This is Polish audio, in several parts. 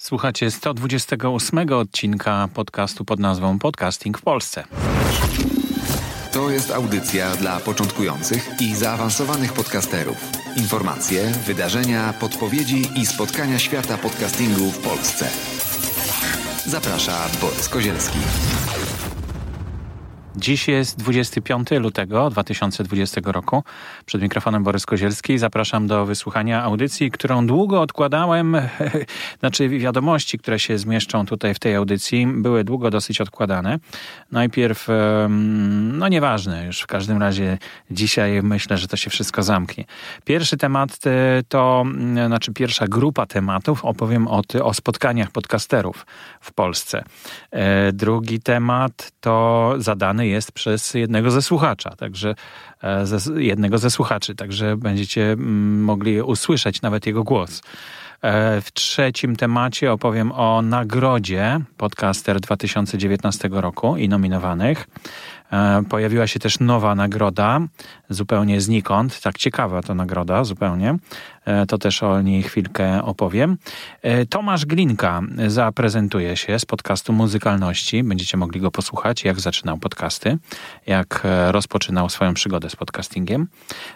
Słuchacie 128 odcinka podcastu pod nazwą Podcasting w Polsce. To jest audycja dla początkujących i zaawansowanych podcasterów. Informacje, wydarzenia, podpowiedzi i spotkania świata podcastingu w Polsce. Zaprasza Borys Kozielski. Dziś jest 25 lutego 2020 roku. Przed mikrofonem Borys Kozielski. Zapraszam do wysłuchania audycji, którą długo odkładałem. znaczy wiadomości, które się zmieszczą tutaj w tej audycji, były długo dosyć odkładane. Najpierw, no nieważne, już w każdym razie dzisiaj myślę, że to się wszystko zamknie. Pierwszy temat e, to, znaczy pierwsza grupa tematów, opowiem o, o spotkaniach podcasterów w Polsce. E, drugi temat to zadany jest przez jednego ze słuchacza, także e, ze, jednego ze słuchaczy, także będziecie mm, mogli usłyszeć nawet jego głos. E, w trzecim temacie opowiem o nagrodzie Podcaster 2019 roku i nominowanych. E, pojawiła się też nowa nagroda, zupełnie znikąd. Tak ciekawa to nagroda, zupełnie. E, to też o niej chwilkę opowiem. E, Tomasz Glinka zaprezentuje się z podcastu Muzykalności. Będziecie mogli go posłuchać, jak zaczynał podcasty, jak rozpoczynał swoją przygodę z podcastingiem.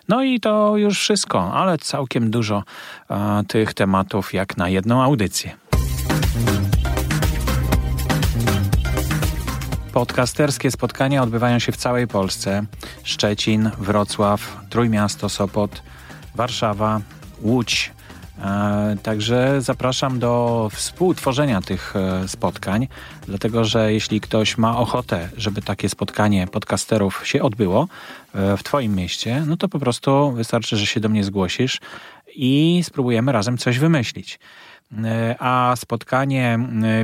No i to już wszystko, ale całkiem dużo tych tematów jak na jedną audycję. Podcasterskie spotkania odbywają się w całej Polsce. Szczecin, Wrocław, Trójmiasto, Sopot, Warszawa, Łódź. E, także zapraszam do współtworzenia tych e, spotkań, dlatego że jeśli ktoś ma ochotę, żeby takie spotkanie podcasterów się odbyło e, w Twoim mieście, no to po prostu wystarczy, że się do mnie zgłosisz i spróbujemy razem coś wymyślić. A spotkanie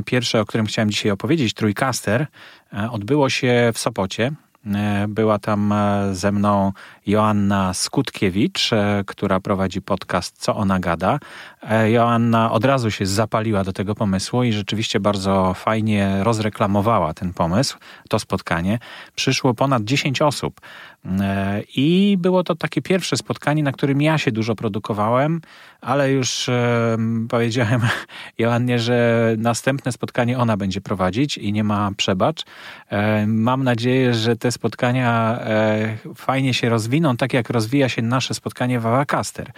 pierwsze, o którym chciałem dzisiaj opowiedzieć, Trójkaster, odbyło się w Sopocie. Była tam ze mną Joanna Skutkiewicz, która prowadzi podcast Co ona gada. Joanna od razu się zapaliła do tego pomysłu i rzeczywiście bardzo fajnie rozreklamowała ten pomysł, to spotkanie. Przyszło ponad 10 osób. E, I było to takie pierwsze spotkanie, na którym ja się dużo produkowałem, ale już e, powiedziałem Joannie, że następne spotkanie ona będzie prowadzić i nie ma przebacz. E, mam nadzieję, że te spotkania fajnie się rozwiną, tak jak rozwija się nasze spotkanie w Awacaster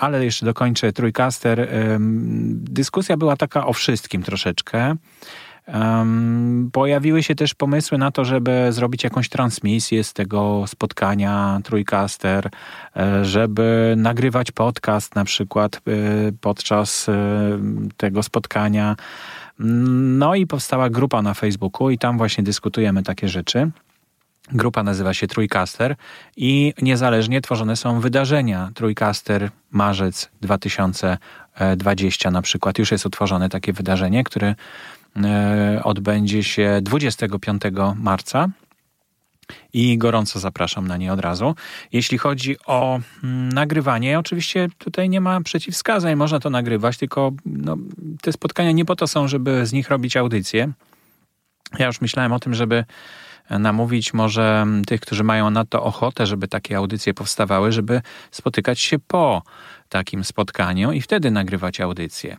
ale jeszcze dokończę Trójkaster. Dyskusja była taka o wszystkim troszeczkę. Um, pojawiły się też pomysły na to, żeby zrobić jakąś transmisję z tego spotkania Trójcaster, e, żeby nagrywać podcast na przykład e, podczas e, tego spotkania. No i powstała grupa na Facebooku i tam właśnie dyskutujemy takie rzeczy. Grupa nazywa się Trójcaster i niezależnie tworzone są wydarzenia. Trójcaster marzec 2020 na przykład. Już jest utworzone takie wydarzenie, które odbędzie się 25 marca i gorąco zapraszam na nie od razu. Jeśli chodzi o mm, nagrywanie, oczywiście tutaj nie ma przeciwwskazań, można to nagrywać, tylko no, te spotkania nie po to są, żeby z nich robić audycje. Ja już myślałem o tym, żeby namówić może tych, którzy mają na to ochotę, żeby takie audycje powstawały, żeby spotykać się po takim spotkaniu i wtedy nagrywać audycje.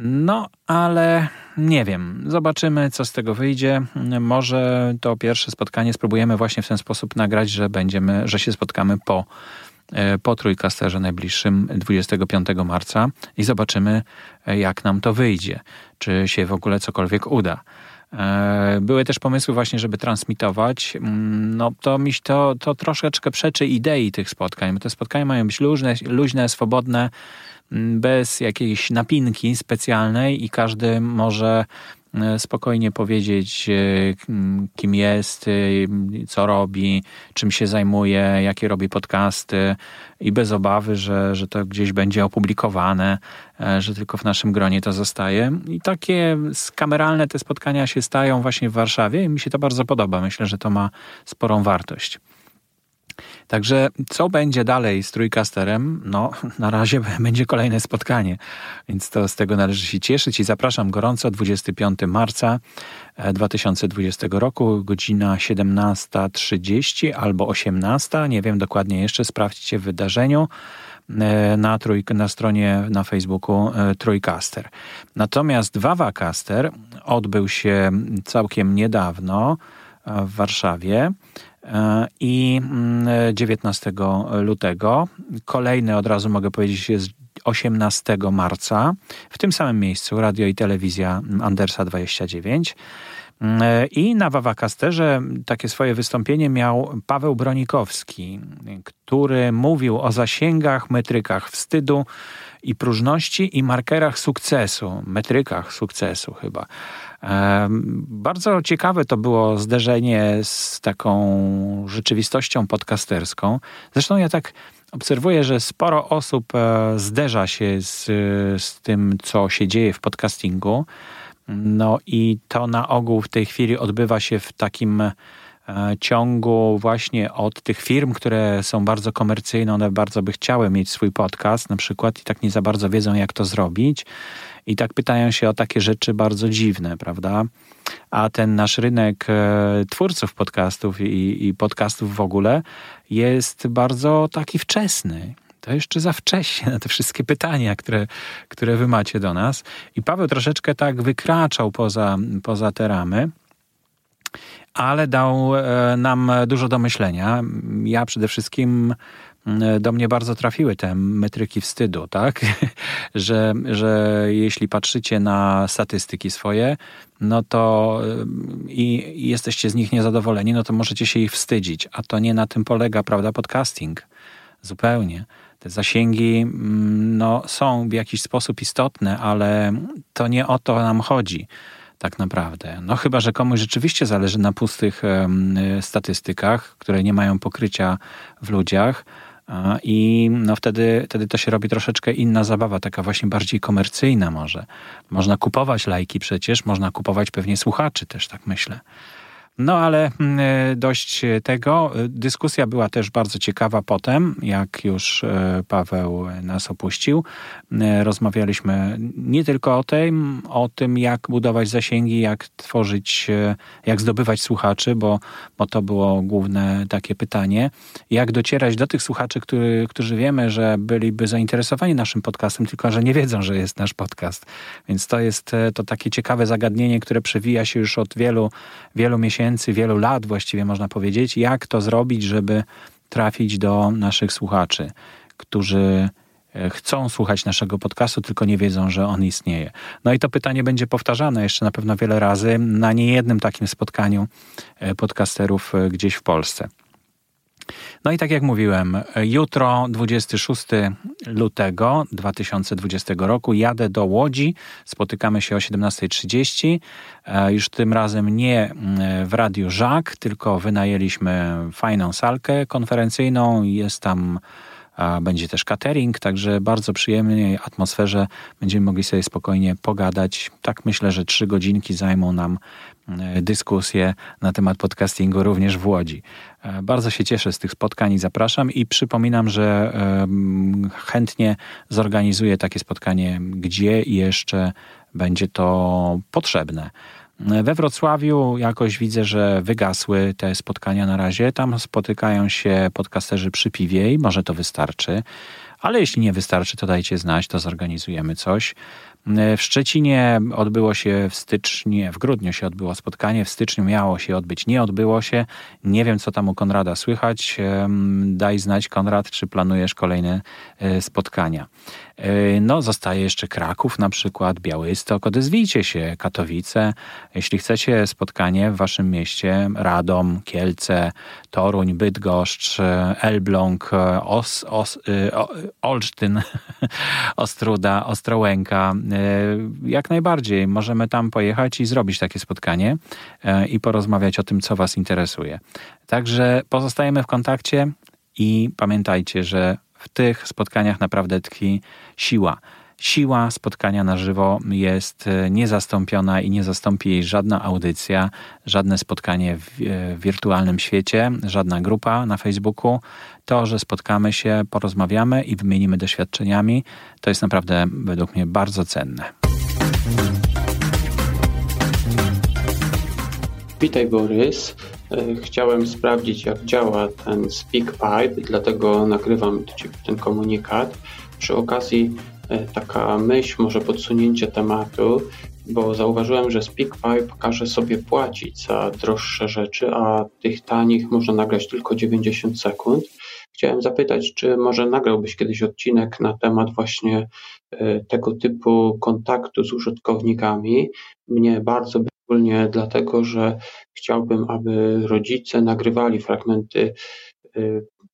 No, ale nie wiem. Zobaczymy, co z tego wyjdzie. Może to pierwsze spotkanie spróbujemy właśnie w ten sposób nagrać, że będziemy, że się spotkamy po, e, po trójkasterze najbliższym 25 marca i zobaczymy, e, jak nam to wyjdzie. Czy się w ogóle cokolwiek uda. E, były też pomysły właśnie, żeby transmitować. Mm, no to mi to, to troszeczkę przeczy idei tych spotkań, te spotkania mają być luźne, luźne swobodne, bez jakiejś napinki specjalnej i każdy może e, spokojnie powiedzieć, e, kim jest, e, co robi, czym się zajmuje, jakie robi podcasty i bez obawy, że, że to gdzieś będzie opublikowane, że tylko w naszym gronie to zostaje. I takie kameralne te spotkania się stają właśnie w Warszawie i mi się to bardzo podoba. Myślę, że to ma sporą wartość. Także co będzie dalej z Trójkasterem? No, na razie będzie kolejne spotkanie, więc to z tego należy się cieszyć i zapraszam gorąco 25 marca 2020 e, roku, godzina 17.30 albo 18, nie wiem dokładnie jeszcze, sprawdźcie w wydarzeniu. na, trój, na stronie na Facebooku Trójcaster. Natomiast Wawacaster odbył się całkiem niedawno w Warszawie i 19 mm, lutego. Kolejny od razu mogę powiedzieć jest 18 marca w tym samym miejscu Radio i Telewizja Andersa 29. I na Wawakasterze takie swoje wystąpienie miał Paweł Bronikowski, który mówił o zasięgach, metrykach wstydu i próżności i markerach sukcesu, metrykach sukcesu chyba. Bardzo ciekawe to było zderzenie z taką rzeczywistością podcasterską. Zresztą ja tak obserwuję, że sporo osób e, zderza się z, z tym, co się dzieje w podcastingu. No i to na ogół w tej chwili odbywa się w takim e, ciągu właśnie od tych firm, które są bardzo komercyjne, one bardzo by chciały mieć swój podcast na przykład i tak nie za bardzo wiedzą, jak to zrobić. I tak pytają się o takie rzeczy bardzo dziwne, prawda? A ten nasz rynek e, twórców podcastów i, i podcastów w ogóle jest bardzo taki wczesny to jeszcze za wcześnie na te wszystkie pytania, które, które wy macie do nas. I Paweł troszeczkę tak wykraczał poza, poza te ramy ale dał e, nam dużo do myślenia. Ja przede wszystkim do mnie bardzo trafiły te metryki wstydu, tak? że, że jeśli patrzycie na statystyki swoje, no to i jesteście z nich niezadowoleni, no to możecie się ich wstydzić. A to nie na tym polega, prawda, podcasting. Zupełnie. Te zasięgi mm, no, są w jakiś sposób istotne, ale to nie o to nam chodzi tak naprawdę. No chyba, że komuś rzeczywiście zależy na pustych statystykach, które nie mają pokrycia w ludziach, i no wtedy, wtedy to się robi troszeczkę inna zabawa, taka właśnie bardziej komercyjna może. Można kupować lajki przecież, można kupować pewnie słuchaczy też, tak myślę. No ale mm, e, dość tego. Dyskusja była też bardzo ciekawa potem, jak już e, Paweł nas opuścił. E, rozmawialiśmy nie tylko o tym, o tym, jak budować zasięgi, jak tworzyć, jak zdobywać słuchaczy, bo, bo to było główne takie pytanie. Jak docierać do tych słuchaczy, który, którzy wiemy, że byliby zainteresowani naszym podcastem, tylko że nie wiedzą, że jest nasz podcast. Więc to jest to takie ciekawe zagadnienie, które przewija się już od wielu, wielu miesięcy miesięcy, wielu lat właściwie można powiedzieć, jak to zrobić, żeby trafić do naszych słuchaczy, którzy e, chcą słuchać naszego podcastu, tylko nie wiedzą, że on istnieje. No i to pytanie będzie powtarzane jeszcze na pewno wiele razy na niejednym takim spotkaniu e, podcasterów e, gdzieś w Polsce. No i tak jak mówiłem, jutro 26 lutego 2020 roku jadę do Łodzi. Spotykamy się o 17.30. E, już tym razem nie w Radiu Żak, tylko wynajęliśmy fajną salkę konferencyjną. Jest tam będzie też catering, także bardzo przyjemnej atmosferze będziemy mogli sobie spokojnie pogadać. Tak myślę, że trzy godzinki zajmą nam E, dyskusje na temat podcastingu również w Łodzi. E, bardzo się cieszę z tych spotkań i zapraszam i przypominam, że chętnie zorganizuję takie spotkanie, gdzie jeszcze będzie to potrzebne. E, we Wrocławiu jakoś widzę, że wygasły te spotkania na razie. Tam spotykają się podcasterzy przy piwie i może to wystarczy. Ale jeśli nie wystarczy, to dajcie znać, to zorganizujemy coś. E, w Szczecinie odbyło się w styczniu, w grudniu się odbyło spotkanie, w styczniu miało się odbyć, nie odbyło się. Nie wiem, co tam u Konrada słychać. Daj znać, Konrad, czy planujesz kolejne e, spotkania. E, no, zostaje jeszcze Kraków na przykład, Białystok. Odezwijcie się, Katowice. Jeśli chcecie spotkanie w waszym mieście, Radom, Kielce, Toruń, Bydgoszcz, Elbląg, Os, Os, Olsztyn, Ostruda, Ostrołęka, jak najbardziej możemy tam pojechać i zrobić takie spotkanie e, i porozmawiać o tym, co Was interesuje. Także pozostajemy w kontakcie i pamiętajcie, że w tych spotkaniach naprawdę tkwi siła. Siła spotkania na żywo jest e, niezastąpiona i nie zastąpi jej żadna audycja, żadne spotkanie w e, wirtualnym świecie, żadna grupa na Facebooku. To, że spotkamy się, porozmawiamy i wymienimy doświadczeniami, to jest naprawdę według mnie bardzo cenne. Witaj Borys. chciałem sprawdzić, jak działa ten SpeakPipe, dlatego nagrywam ten komunikat. Przy okazji taka myśl, może podsunięcie tematu, bo zauważyłem, że SpeakPipe każe sobie płacić za droższe rzeczy, a tych tanich można nagrać tylko 90 sekund. Chciałem zapytać, czy może nagrałbyś kiedyś odcinek na temat właśnie e, tego typu kontaktu z użytkownikami. Mnie bardzo szczególnie dlatego, że chciałbym, aby rodzice nagrywali fragmenty e,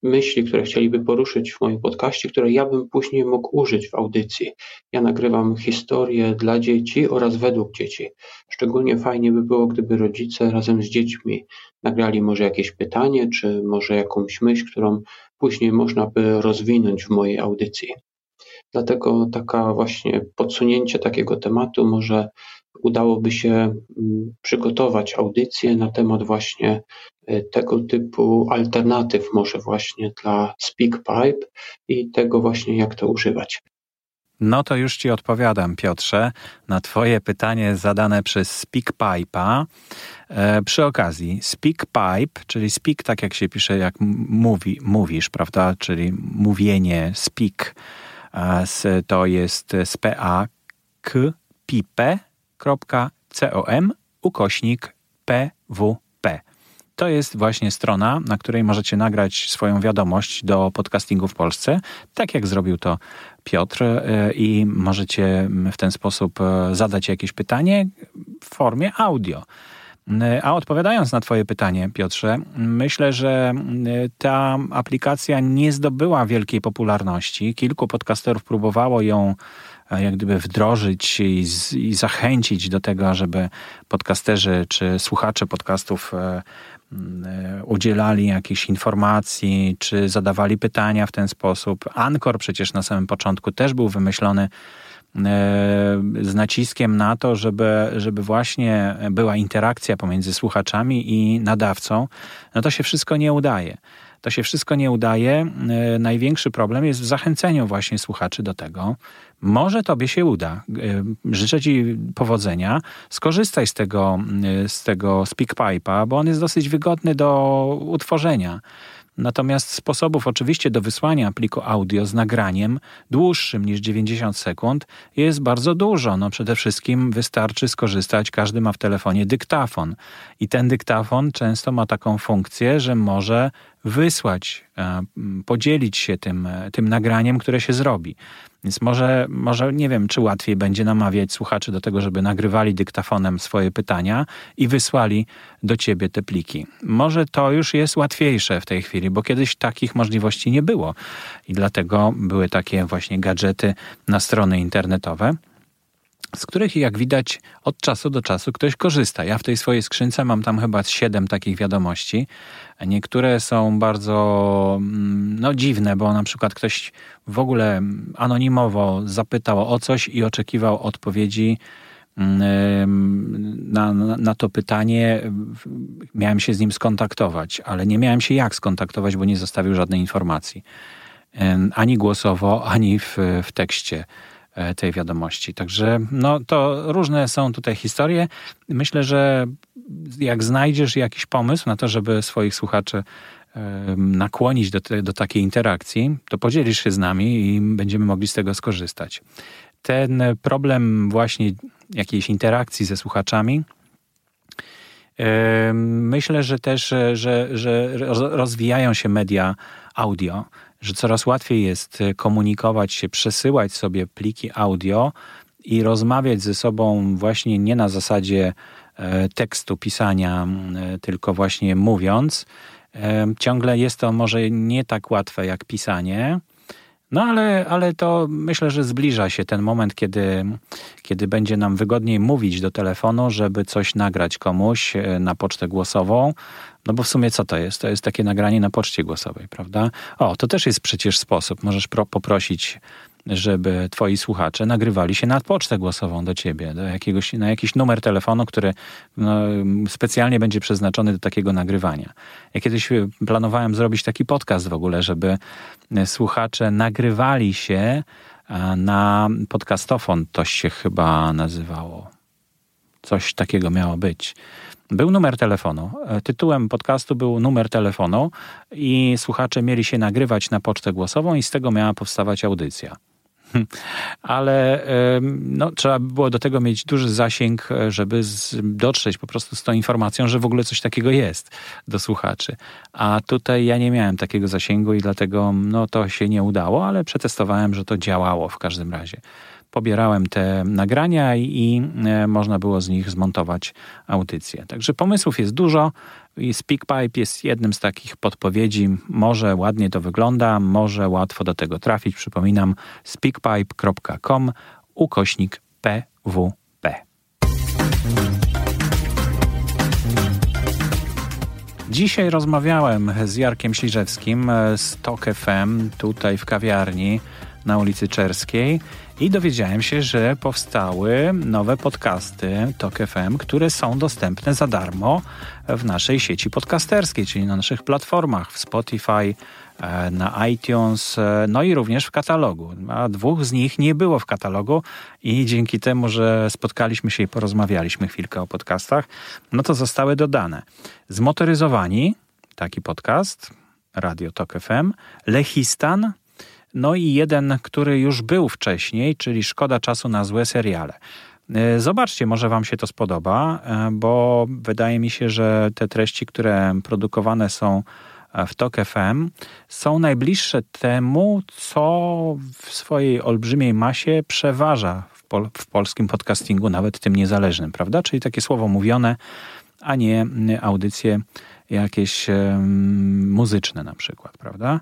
myśli, które chcieliby poruszyć w moim podcaście, które ja bym później mógł użyć w audycji. Ja nagrywam historie dla dzieci oraz według dzieci. Szczególnie fajnie by było, gdyby rodzice razem z dziećmi nagrali może jakieś pytanie, czy może jakąś myśl, którą później można by rozwinąć w mojej audycji. Dlatego taka właśnie podsunięcie takiego tematu może udałoby się mm, przygotować audycję na temat właśnie e, tego typu alternatyw może właśnie dla SpeakPipe i tego właśnie jak to używać. No to już Ci odpowiadam, Piotrze, na Twoje pytanie zadane przez SpeakPipe'a. E, przy okazji, SpeakPipe, czyli speak, tak jak się pisze, jak mówi, mówisz, prawda, czyli mówienie, speak, to jest z PA, K, pipe, www.com ukośnik pwp. To jest właśnie strona, na której możecie nagrać swoją wiadomość do podcastingu w Polsce, tak jak zrobił to Piotr, e, i możecie w ten sposób e, zadać jakieś pytanie w formie audio. E, a odpowiadając na Twoje pytanie, Piotrze, myślę, że ta aplikacja nie zdobyła wielkiej popularności. Kilku podcasterów próbowało ją jak gdyby wdrożyć i, z, i zachęcić do tego, żeby podcasterzy czy słuchacze podcastów e, e, udzielali jakichś informacji, czy zadawali pytania w ten sposób. Anchor przecież na samym początku też był wymyślony e, z naciskiem na to, żeby, żeby właśnie była interakcja pomiędzy słuchaczami i nadawcą, no to się wszystko nie udaje. To się wszystko nie udaje. Największy problem jest w zachęceniu właśnie słuchaczy do tego, może tobie się uda. E, życzę ci powodzenia. Skorzystaj z tego, e, z tego SpeakPipe'a, bo on jest dosyć wygodny do utworzenia. Natomiast sposobów oczywiście do wysłania pliku audio z nagraniem dłuższym niż 90 sekund jest bardzo dużo. No przede wszystkim wystarczy skorzystać, każdy ma w telefonie dyktafon i ten dyktafon często ma taką funkcję, że może wysłać, e, podzielić się tym, tym nagraniem, które się zrobi. Więc może, może nie wiem, czy łatwiej będzie namawiać słuchaczy do tego, żeby nagrywali dyktafonem swoje pytania i wysłali do ciebie te pliki. Może to już jest łatwiejsze w tej chwili, bo kiedyś takich możliwości nie było i dlatego były takie właśnie gadżety na strony internetowe z których jak widać od czasu do czasu ktoś korzysta. Ja w tej swojej skrzynce mam tam chyba siedem takich wiadomości. Niektóre są bardzo mm, no, dziwne, bo na przykład ktoś w ogóle anonimowo zapytał o coś i oczekiwał odpowiedzi mm, na, na, to pytanie. Miałem się z nim skontaktować, ale nie miałem się jak skontaktować, bo nie zostawił żadnej informacji. Ani głosowo, ani w, w tekście. E, tej wiadomości. Także no, to różne są tutaj historie. Myślę, że jak znajdziesz jakiś pomysł na to, żeby swoich słuchaczy nakłonić do, te, do takiej interakcji, to podzielisz się z nami i będziemy mogli z tego skorzystać. Ten problem właśnie jakiejś interakcji ze słuchaczami, myślę, że też, że, że rozwijają się media audio że coraz łatwiej jest e, komunikować się, przesyłać sobie pliki audio i rozmawiać ze sobą właśnie nie na zasadzie e, tekstu, pisania, e, tylko właśnie mówiąc. Ciągle jest to może nie tak łatwe jak pisanie, no ale, ale to myślę, że zbliża się ten moment, kiedy, kiedy będzie nam wygodniej mówić do telefonu, żeby coś nagrać komuś na pocztę głosową, no bo w sumie co to jest? To jest takie nagranie na poczcie głosowej, prawda? O, to też jest przecież sposób. Możesz pro, poprosić, żeby twoi słuchacze nagrywali się na pocztę głosową do ciebie, do jakiegoś, na jakiś numer telefonu, który no, specjalnie będzie przeznaczony do takiego nagrywania. Ja kiedyś planowałem zrobić taki podcast w ogóle, żeby słuchacze nagrywali się na podcastofon, to się chyba nazywało. Coś takiego miało być był numer telefonu. E, tytułem podcastu był numer telefonu i słuchacze mieli się nagrywać na pocztę głosową i z tego miała powstawać audycja. Ale no, trzeba było do tego mieć duży zasięg, e, żeby z, dotrzeć po prostu z tą informacją, że w ogóle coś takiego jest do słuchaczy. A tutaj ja nie miałem takiego zasięgu i dlatego no, to się nie udało, ale przetestowałem, że to działało w każdym razie pobierałem te nagrania i, i e, można było z nich zmontować audycję. Także pomysłów jest dużo i SpeakPipe jest jednym z takich podpowiedzi. Może ładnie to wygląda, może łatwo do tego trafić. Przypominam speakpipe.com ukośnik PWP. Dzisiaj rozmawiałem z Jarkiem Śliżewskim z TOK FM tutaj w kawiarni na ulicy Czerskiej i dowiedziałem się, że powstały nowe podcasty TOK FM, które są dostępne za darmo w naszej sieci podcasterskiej, czyli na naszych platformach w Spotify, e, na iTunes, e, no i również w katalogu. A dwóch z nich nie było w katalogu i dzięki temu, że spotkaliśmy się i porozmawialiśmy chwilkę o podcastach, no to zostały dodane. Zmotoryzowani, taki podcast, Radio Tok FM, Lechistan, no i jeden, który już był wcześniej, czyli Szkoda czasu na złe seriale. E, zobaczcie, może Wam się to spodoba, e, bo wydaje mi się, że te treści, które produkowane są e, w TOK FM, są najbliższe temu, co w swojej olbrzymiej masie przeważa w, pol w polskim podcastingu, nawet tym niezależnym, prawda? Czyli takie słowo mówione, a nie audycje jakieś muzyczne na przykład, prawda?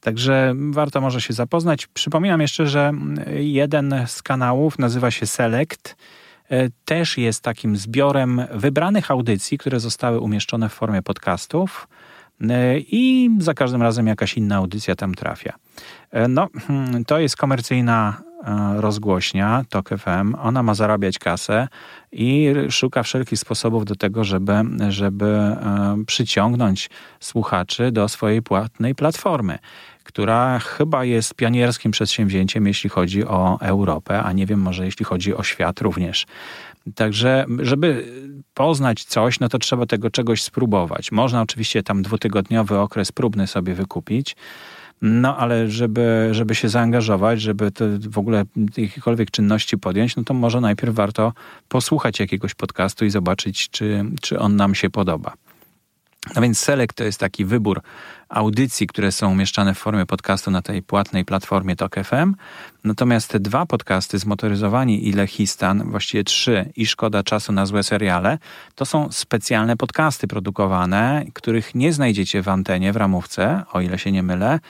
Także warto może się zapoznać. Przypominam jeszcze, że jeden z kanałów nazywa się Select. E, też jest takim zbiorem wybranych audycji, które zostały umieszczone w formie podcastów e, i za każdym razem jakaś inna audycja tam trafia. E, no, hmm, to jest komercyjna rozgłośnia TOK FM, ona ma zarabiać kasę i szuka wszelkich sposobów do tego, żeby, żeby e, przyciągnąć słuchaczy do swojej płatnej platformy która chyba jest pionierskim przedsięwzięciem, jeśli chodzi o Europę, a nie wiem, może jeśli chodzi o świat również. Także, żeby poznać coś, no to trzeba tego czegoś spróbować. Można oczywiście tam dwutygodniowy okres próbny sobie wykupić, no ale żeby, żeby się zaangażować, żeby w ogóle jakiejkolwiek czynności podjąć, no to może najpierw warto posłuchać jakiegoś podcastu i zobaczyć, czy, czy on nam się podoba. No więc Select to jest taki wybór audycji, które są umieszczane w formie podcastu na tej płatnej platformie Tok FM. Natomiast te dwa podcasty, Zmotoryzowani i Lechistan, właściwie trzy i Szkoda Czasu na złe seriale, to są specjalne podcasty produkowane, których nie znajdziecie w antenie, w ramówce, o ile się nie mylę,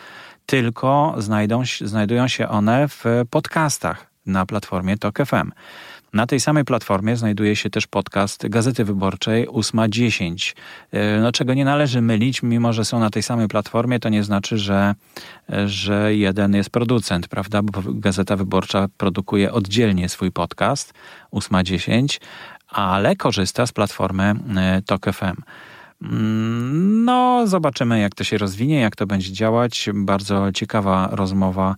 tylko znajdą, znajdują się one w podcastach na platformie Tok FM. Na tej samej platformie znajduje się też podcast Gazety Wyborczej 8.10. E, no, czego nie należy mylić, mimo że są na tej samej platformie, to nie znaczy, że, że jeden jest producent, prawda? Bo Gazeta Wyborcza produkuje oddzielnie swój podcast 8.10, ale korzysta z platformy e, Tok FM. No, zobaczymy, jak to się rozwinie, jak to będzie działać. Bardzo ciekawa rozmowa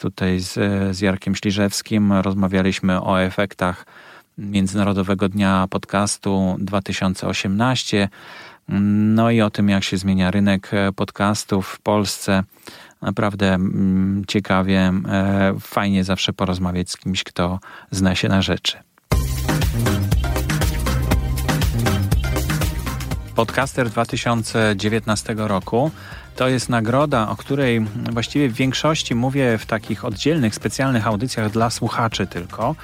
tutaj z, z Jarkiem Śliżewskim rozmawialiśmy o efektach Międzynarodowego Dnia Podcastu 2018. No i o tym, jak się zmienia rynek podcastów w Polsce. Naprawdę mm, ciekawie, e, fajnie zawsze porozmawiać z kimś, kto zna się na rzeczy. Podcaster 2019 roku to jest nagroda, o której właściwie w większości mówię w takich oddzielnych, specjalnych audycjach dla słuchaczy tylko.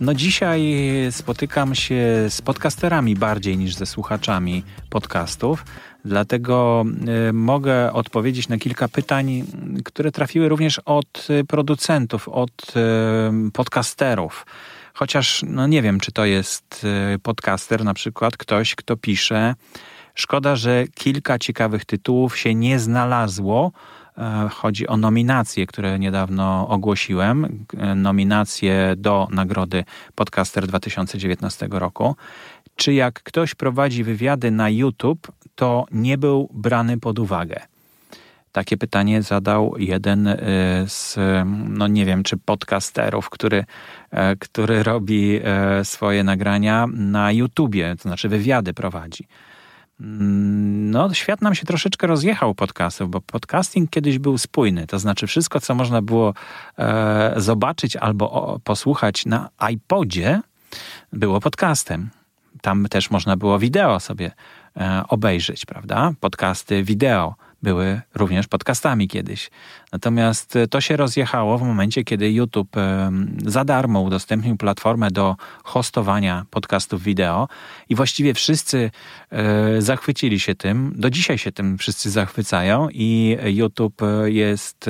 No dzisiaj spotykam się z podcasterami bardziej niż ze słuchaczami podcastów, dlatego y, mogę odpowiedzieć na kilka pytań, które trafiły również od producentów, od y, podcasterów. Chociaż no nie wiem, czy to jest y, podcaster, na przykład ktoś, kto pisze Szkoda, że kilka ciekawych tytułów się nie znalazło. E, chodzi o nominacje, które niedawno ogłosiłem. E, nominacje do nagrody Podcaster 2019 roku. Czy jak ktoś prowadzi wywiady na YouTube, to nie był brany pod uwagę? Takie pytanie zadał jeden e, z, no nie wiem, czy podcasterów, który, e, który robi e, swoje nagrania na YouTubie, to znaczy wywiady prowadzi. Mm, no, świat nam się troszeczkę rozjechał podcastów, bo podcasting kiedyś był spójny. To znaczy, wszystko, co można było e, zobaczyć albo o, posłuchać na iPodzie, było podcastem. Tam też można było wideo sobie e, obejrzeć, prawda? Podcasty wideo były również podcastami kiedyś. Natomiast e, to się rozjechało w momencie, kiedy YouTube e, za darmo udostępnił platformę do hostowania podcastów wideo i właściwie wszyscy e, zachwycili się tym. Do dzisiaj się tym wszyscy zachwycają i YouTube jest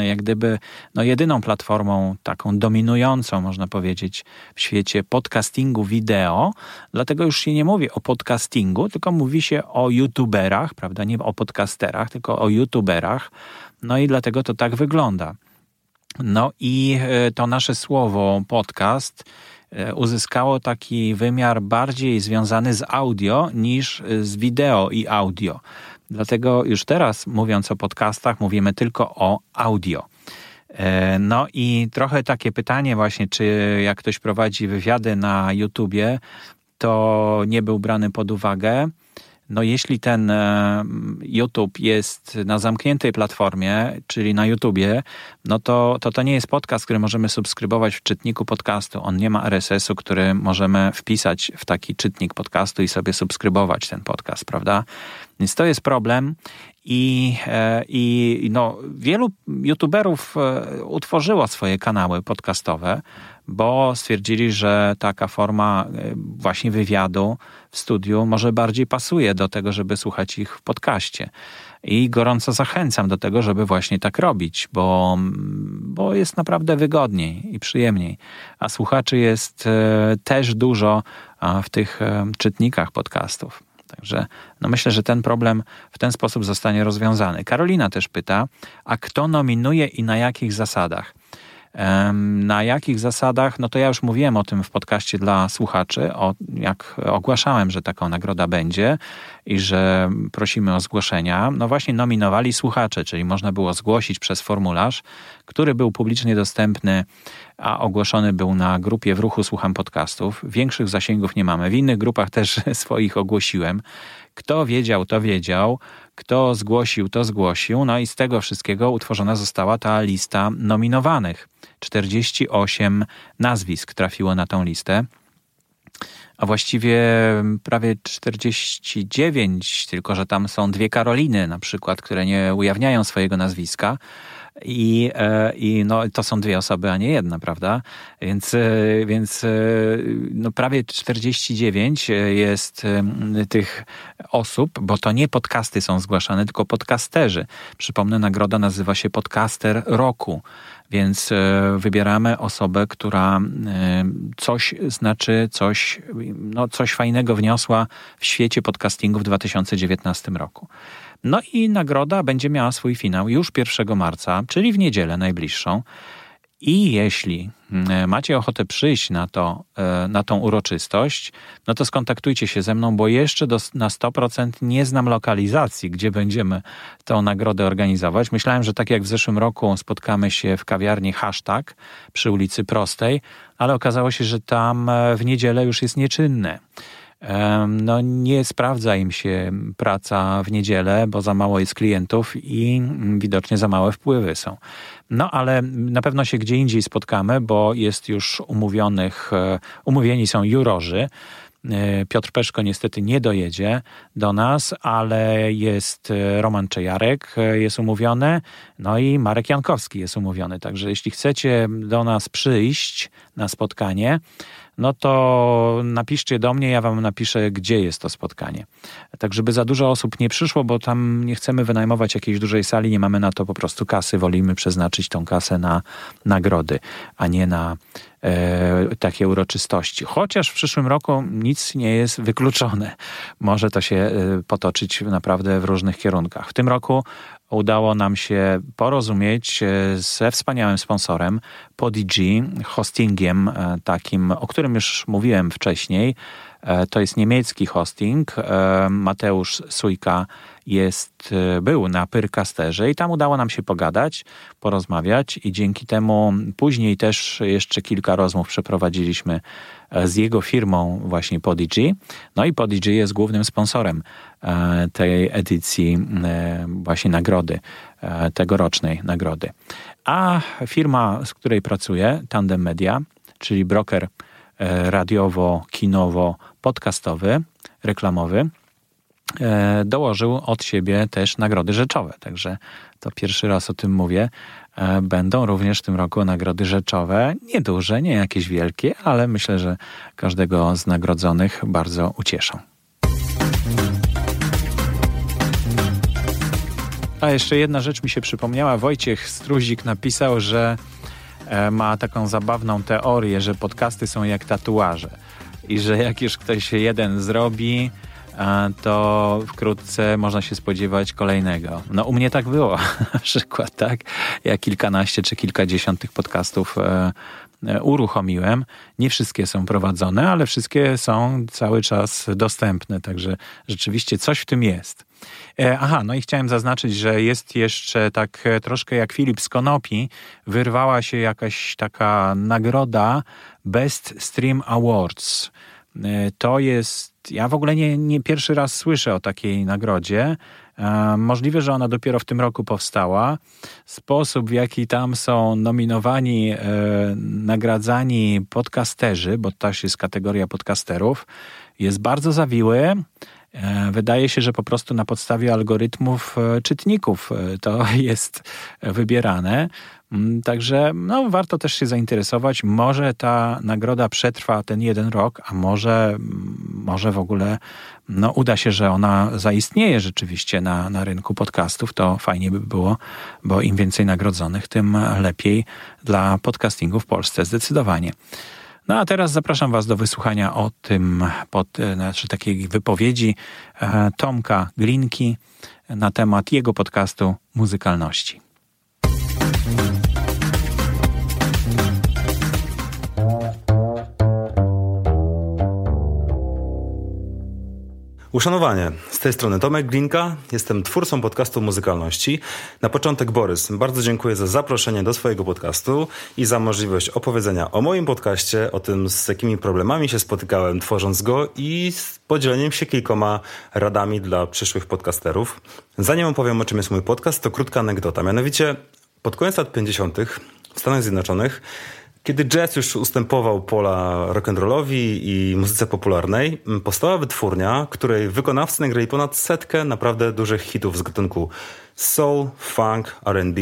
jak gdyby no, jedyną platformą taką dominującą, można powiedzieć, w świecie podcastingu wideo. Dlatego już się nie mówi o podcastingu, tylko mówi się o youtuberach, prawda? Nie o podcasterach, tylko o youtuberach no i dlatego to tak wygląda. No i e, to nasze słowo podcast e, uzyskało taki wymiar bardziej związany z audio niż z wideo i audio. Dlatego już teraz, mówiąc o podcastach, mówimy tylko o audio. E, no i trochę takie pytanie właśnie, czy jak ktoś prowadzi wywiady na YouTubie, to nie był brany pod uwagę. No jeśli ten e, YouTube jest na zamkniętej platformie, czyli na YouTubie, no to, to to nie jest podcast, który możemy subskrybować w czytniku podcastu. On nie ma RSS-u, który możemy wpisać w taki czytnik podcastu i sobie subskrybować ten podcast, prawda? Więc to jest problem i, e, i no, wielu YouTuberów e, utworzyło swoje kanały podcastowe, bo stwierdzili, że taka forma właśnie wywiadu w studiu może bardziej pasuje do tego, żeby słuchać ich w podcaście. I gorąco zachęcam do tego, żeby właśnie tak robić, bo, bo jest naprawdę wygodniej i przyjemniej. A słuchaczy jest też dużo w tych czytnikach podcastów. Także no myślę, że ten problem w ten sposób zostanie rozwiązany. Karolina też pyta, a kto nominuje i na jakich zasadach? Na jakich zasadach? No to ja już mówiłem o tym w podcaście dla słuchaczy, o, jak ogłaszałem, że taką nagroda będzie i że prosimy o zgłoszenia. No właśnie nominowali słuchacze, czyli można było zgłosić przez formularz, który był publicznie dostępny, a ogłoszony był na grupie w ruchu Słucham Podcastów. Większych zasięgów nie mamy. W innych grupach też swoich ogłosiłem. Kto wiedział, to wiedział. Kto zgłosił, to zgłosił. No i z tego wszystkiego utworzona została ta lista nominowanych. 48 nazwisk trafiło na tą listę a właściwie prawie 49, tylko że tam są dwie Karoliny na przykład, które nie ujawniają swojego nazwiska. I, e, I no, to są dwie osoby, a nie jedna, prawda? Więc, e, więc e, no, prawie 49 jest tych osób, bo to nie podcasty są zgłaszane, tylko podcasterzy. Przypomnę, nagroda nazywa się Podcaster Roku. Więc wybieramy osobę, która coś znaczy, coś, no, coś fajnego wniosła w świecie podcastingu w 2019 roku. No i nagroda będzie miała swój finał już 1 marca, czyli w niedzielę najbliższą. I jeśli mm, macie ochotę przyjść na, to, e, na tą uroczystość, no to skontaktujcie się ze mną, bo jeszcze do, na 100% nie znam lokalizacji, gdzie będziemy tę nagrodę organizować. Myślałem, że tak jak w zeszłym roku spotkamy się w kawiarni Hashtag przy ulicy Prostej, ale okazało się, że tam e, w niedzielę już jest nieczynne no nie sprawdza im się praca w niedzielę, bo za mało jest klientów i widocznie za małe wpływy są. No ale na pewno się gdzie indziej spotkamy, bo jest już umówionych, e, umówieni są jurorzy. E, Piotr Peszko niestety nie dojedzie do nas, ale jest e, Roman Czejarek, jest umówiony, no i Marek Jankowski jest umówiony. Także jeśli chcecie do nas przyjść na spotkanie, no to napiszcie do mnie, ja wam napiszę, gdzie jest to spotkanie. Tak, żeby za dużo osób nie przyszło, bo tam nie chcemy wynajmować jakiejś dużej sali, nie mamy na to po prostu kasy, wolimy przeznaczyć tą kasę na nagrody, a nie na e, takie uroczystości. Chociaż w przyszłym roku nic nie jest wykluczone. Może to się e, potoczyć naprawdę w różnych kierunkach. W tym roku udało nam się porozumieć ze wspaniałym sponsorem Podigy, hostingiem takim, o którym już mówiłem wcześniej. To jest niemiecki hosting. Mateusz Sujka jest, e, był na Pyrkasterze i tam udało nam się pogadać, porozmawiać i dzięki temu później też jeszcze kilka rozmów przeprowadziliśmy e, z jego firmą właśnie Podigy. No i Podigy jest głównym sponsorem e, tej edycji właśnie nagrody, tegorocznej nagrody. A firma, z której pracuję, Tandem Media, czyli broker radiowo-kinowo-podcastowy, reklamowy, dołożył od siebie też nagrody rzeczowe. Także to pierwszy raz o tym mówię. E, będą również w tym roku nagrody rzeczowe. Nieduże, nie jakieś wielkie, ale myślę, że każdego z nagrodzonych bardzo ucieszą. A jeszcze jedna rzecz mi się przypomniała. Wojciech Struzik napisał, że e, ma taką zabawną teorię, że podcasty są jak tatuaże. I że jak już ktoś jeden zrobi, to wkrótce można się spodziewać kolejnego. No u mnie tak było na przykład, tak? Ja kilkanaście czy kilkadziesiąt tych podcastów e, e, uruchomiłem. Nie wszystkie są prowadzone, ale wszystkie są cały czas dostępne, także rzeczywiście coś w tym jest. E, aha, no i chciałem zaznaczyć, że jest jeszcze tak troszkę jak Filip z Konopi, wyrwała się jakaś taka nagroda Best Stream Awards. To jest ja w ogóle nie, nie pierwszy raz słyszę o takiej nagrodzie. E, możliwe, że ona dopiero w tym roku powstała. Sposób, w jaki tam są nominowani, e, nagradzani podcasterzy, bo też jest kategoria podcasterów, jest bardzo zawiły. E, wydaje się, że po prostu na podstawie algorytmów czytników to jest wybierane. Mm, także no, warto też się zainteresować. Może ta nagroda przetrwa ten jeden rok, a może, mm, może w ogóle no, uda się, że ona zaistnieje rzeczywiście na, na rynku podcastów. To fajnie by było, bo im więcej nagrodzonych, tym lepiej dla podcastingu w Polsce. Zdecydowanie. No a teraz zapraszam Was do wysłuchania o tym, pod, e, znaczy takiej wypowiedzi e, Tomka Glinki na temat jego podcastu muzykalności. Uszanowanie. Z tej strony Tomek Glinka, jestem twórcą podcastu Muzykalności. Na początek Borys, bardzo dziękuję za zaproszenie do swojego podcastu i za możliwość opowiedzenia o moim podcaście, o tym z jakimi problemami się spotykałem tworząc go i z podzieleniem się kilkoma radami dla przyszłych podcasterów. Zanim opowiem o czym jest mój podcast, to krótka anegdota. Mianowicie pod koniec lat 50. w Stanach Zjednoczonych kiedy jazz już ustępował pola rock'n'rollowi i muzyce popularnej, powstała wytwórnia, której wykonawcy nagrali ponad setkę naprawdę dużych hitów z gatunku soul, funk, R&B.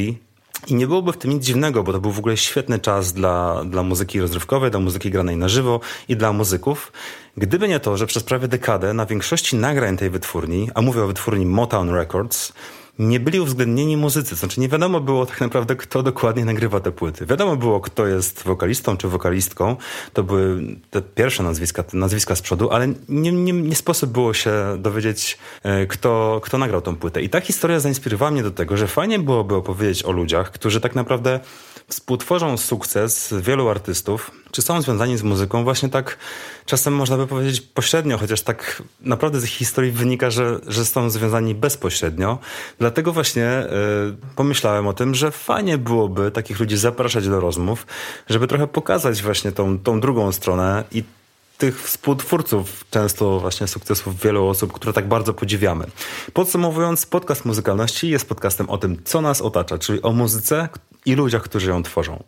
I nie byłoby w tym nic dziwnego, bo to był w ogóle świetny czas dla, dla muzyki rozrywkowej, dla muzyki granej na żywo i dla muzyków. Gdyby nie to, że przez prawie dekadę na większości nagrań tej wytwórni, a mówię o wytwórni Motown Records, nie byli uwzględnieni muzycy. Znaczy nie wiadomo było tak naprawdę, kto dokładnie nagrywa te płyty. Wiadomo było, kto jest wokalistą czy wokalistką. To były te pierwsze nazwiska, te nazwiska z przodu, ale nie, nie, nie sposób było się dowiedzieć, e, kto, kto nagrał tą płytę. I ta historia zainspirowała mnie do tego, że fajnie byłoby opowiedzieć o ludziach, którzy tak naprawdę współtworzą sukces wielu artystów, czy są związani z muzyką właśnie tak czasem można by powiedzieć pośrednio, chociaż tak naprawdę z ich historii wynika, że, że są związani bezpośrednio. Dlatego właśnie y, pomyślałem o tym, że fajnie byłoby takich ludzi zapraszać do rozmów, żeby trochę pokazać właśnie tą, tą drugą stronę i tych współtwórców często właśnie sukcesów wielu osób, które tak bardzo podziwiamy. Podsumowując, podcast muzykalności jest podcastem o tym, co nas otacza, czyli o muzyce i ludziach, którzy ją tworzą.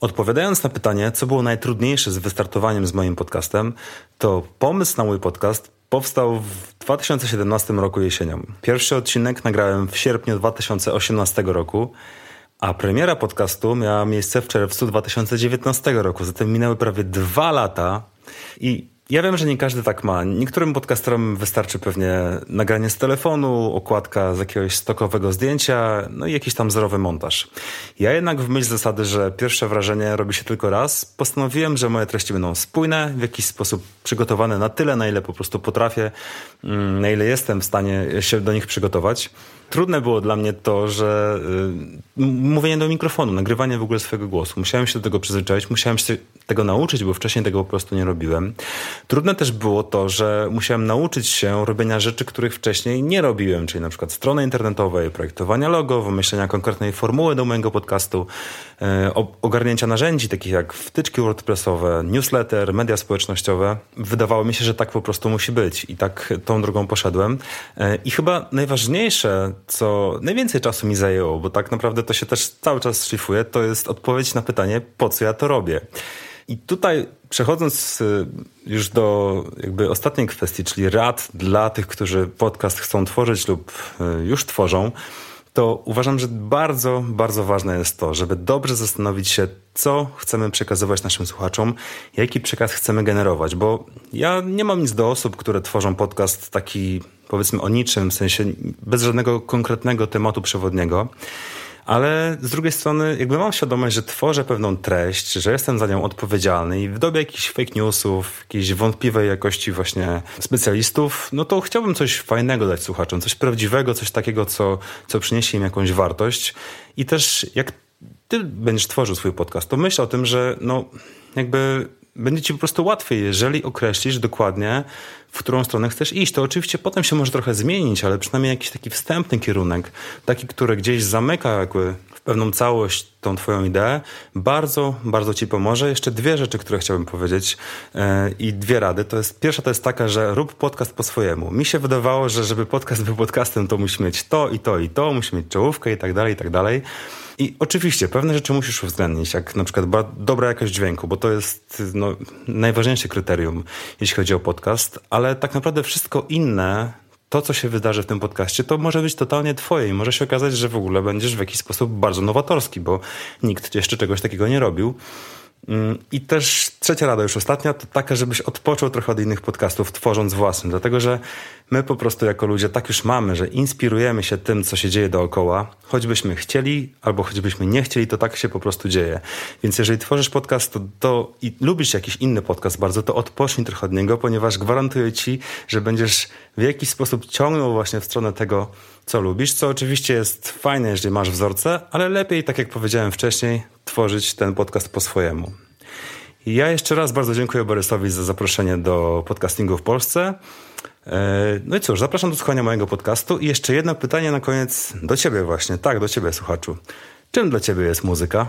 Odpowiadając na pytanie, co było najtrudniejsze z wystartowaniem z moim podcastem, to pomysł na mój podcast powstał w 2017 roku jesienią. Pierwszy odcinek nagrałem w sierpniu 2018 roku, a premiera podcastu miała miejsce w czerwcu 2019 roku. Zatem minęły prawie dwa lata i Ja wiem, że nie każdy tak ma. Niektórym podcasterom wystarczy pewnie nagranie z telefonu, okładka z jakiegoś stokowego zdjęcia, no i jakiś tam zerowy montaż. Ja jednak w myśl zasady, że pierwsze wrażenie robi się tylko raz, postanowiłem, że moje treści będą spójne, w jakiś sposób przygotowane na tyle, na ile po prostu potrafię, mm, na ile jestem w stanie się do nich przygotować. Trudne było dla mnie to, że y, mówienie do mikrofonu, nagrywanie w ogóle swojego głosu. Musiałem się do tego przyzwyczaić, musiałem się tego nauczyć, bo wcześniej tego po prostu nie robiłem. Trudne też było to, że musiałem nauczyć się robienia rzeczy, których wcześniej nie robiłem, czyli na przykład strony internetowej, projektowania logo, wymyślenia konkretnej formuły do mojego podcastu, e, ogarnięcia narzędzi takich jak wtyczki WordPressowe, newsletter, media społecznościowe. Wydawało mi się, że tak po prostu musi być i tak tą drogą poszedłem. E, I chyba najważniejsze, co najwięcej czasu mi zajęło, bo tak naprawdę to się też cały czas szlifuje, to jest odpowiedź na pytanie, po co ja to robię. I tutaj przechodząc y, już do jakby ostatniej kwestii, czyli rad dla tych, którzy podcast chcą tworzyć lub y, już tworzą, to uważam, że bardzo, bardzo ważne jest to, żeby dobrze zastanowić się, co chcemy przekazywać naszym słuchaczom, jaki przekaz chcemy generować, bo ja nie mam nic do osób, które tworzą podcast taki, powiedzmy, o niczym, w sensie bez żadnego konkretnego tematu przewodniego ale z drugiej strony jakby mam świadomość, że tworzę pewną treść, że jestem za nią odpowiedzialny i w dobie jakichś fake newsów, jakiejś wątpliwej jakości właśnie specjalistów, no to chciałbym coś fajnego dać słuchaczom, coś prawdziwego, coś takiego, co, co przyniesie im jakąś wartość. I też jak ty będziesz tworzył swój podcast, to myśl o tym, że no jakby będzie ci po prostu łatwiej, jeżeli określisz dokładnie, w którą stronę chcesz iść. To oczywiście potem się może trochę zmienić, ale przynajmniej jakiś taki wstępny kierunek, taki, który gdzieś zamyka jakby w pewną całość tą twoją ideę, bardzo, bardzo ci pomoże. Jeszcze dwie rzeczy, które chciałbym powiedzieć yy, i dwie rady. To jest, pierwsza to jest taka, że rób podcast po swojemu. Mi się wydawało, że żeby podcast był podcastem, to musi mieć to i to i to, musi mieć czołówkę i tak dalej, i tak dalej. I oczywiście pewne rzeczy musisz uwzględnić, jak na przykład dobra jakość dźwięku, bo to jest no, najważniejsze kryterium, jeśli chodzi o podcast, ale tak naprawdę wszystko inne, to co się wydarzy w tym podcaście, to może być totalnie twoje i może się okazać, że w ogóle będziesz w jakiś sposób bardzo nowatorski, bo nikt jeszcze czegoś takiego nie robił. Mm, I też trzecia rada, już ostatnia, to taka, żebyś odpoczął trochę od innych podcastów, tworząc własny, dlatego że my po prostu jako ludzie tak już mamy, że inspirujemy się tym, co się dzieje dookoła, choćbyśmy chcieli albo choćbyśmy nie chcieli, to tak się po prostu dzieje. Więc jeżeli tworzysz podcast to, to i lubisz jakiś inny podcast bardzo, to odpocznij trochę od niego, ponieważ gwarantuję ci, że będziesz w jakiś sposób ciągnął właśnie w stronę tego, co lubisz, co oczywiście jest fajne, jeżeli masz wzorce, ale lepiej, tak jak powiedziałem wcześniej, tworzyć ten podcast po swojemu. Ja jeszcze raz bardzo dziękuję Borysowi za zaproszenie do podcastingu w Polsce. E, no i cóż, zapraszam do słuchania mojego podcastu. I jeszcze jedno pytanie na koniec do ciebie właśnie. Tak, do ciebie, słuchaczu. Czym dla ciebie jest muzyka?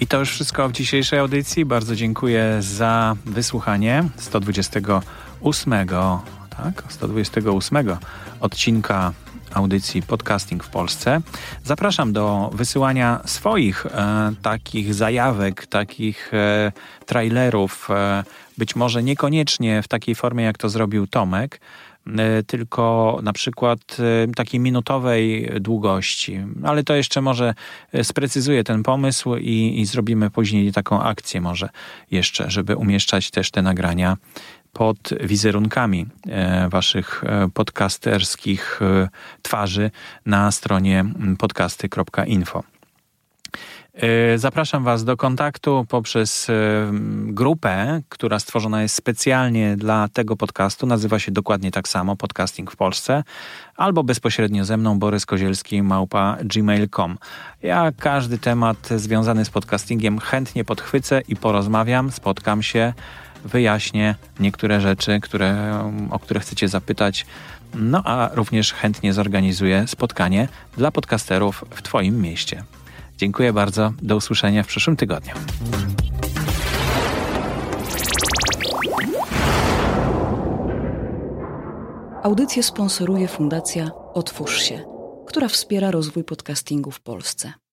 I to już wszystko w dzisiejszej audycji. Bardzo dziękuję za wysłuchanie 128, tak, 128 odcinka audycji Podcasting w Polsce. Zapraszam do wysyłania swoich e, takich zajawek, takich e, trailerów, e, być może niekoniecznie w takiej formie, jak to zrobił Tomek, E, tylko na przykład e, takiej minutowej długości. Ale to jeszcze może e, sprecyzuję ten pomysł i, i zrobimy później taką akcję może jeszcze, żeby umieszczać też te nagrania pod wizerunkami waszych podcasterskich twarzy na stronie podcasty.info. E, zapraszam Was do kontaktu poprzez e, grupę, która stworzona jest specjalnie dla tego podcastu. Nazywa się dokładnie tak samo Podcasting w Polsce, albo bezpośrednio ze mną Borys Kozielski, małpa gmail.com. Ja każdy temat związany z podcastingiem chętnie podchwycę i porozmawiam, spotkam się, wyjaśnię niektóre rzeczy, które, o które chcecie zapytać. No a również chętnie zorganizuję spotkanie dla podcasterów w Twoim mieście. Dziękuję bardzo. Do usłyszenia w przyszłym tygodniu. Audycję sponsoruje Fundacja Otwórz się, która wspiera rozwój podcastingu w Polsce.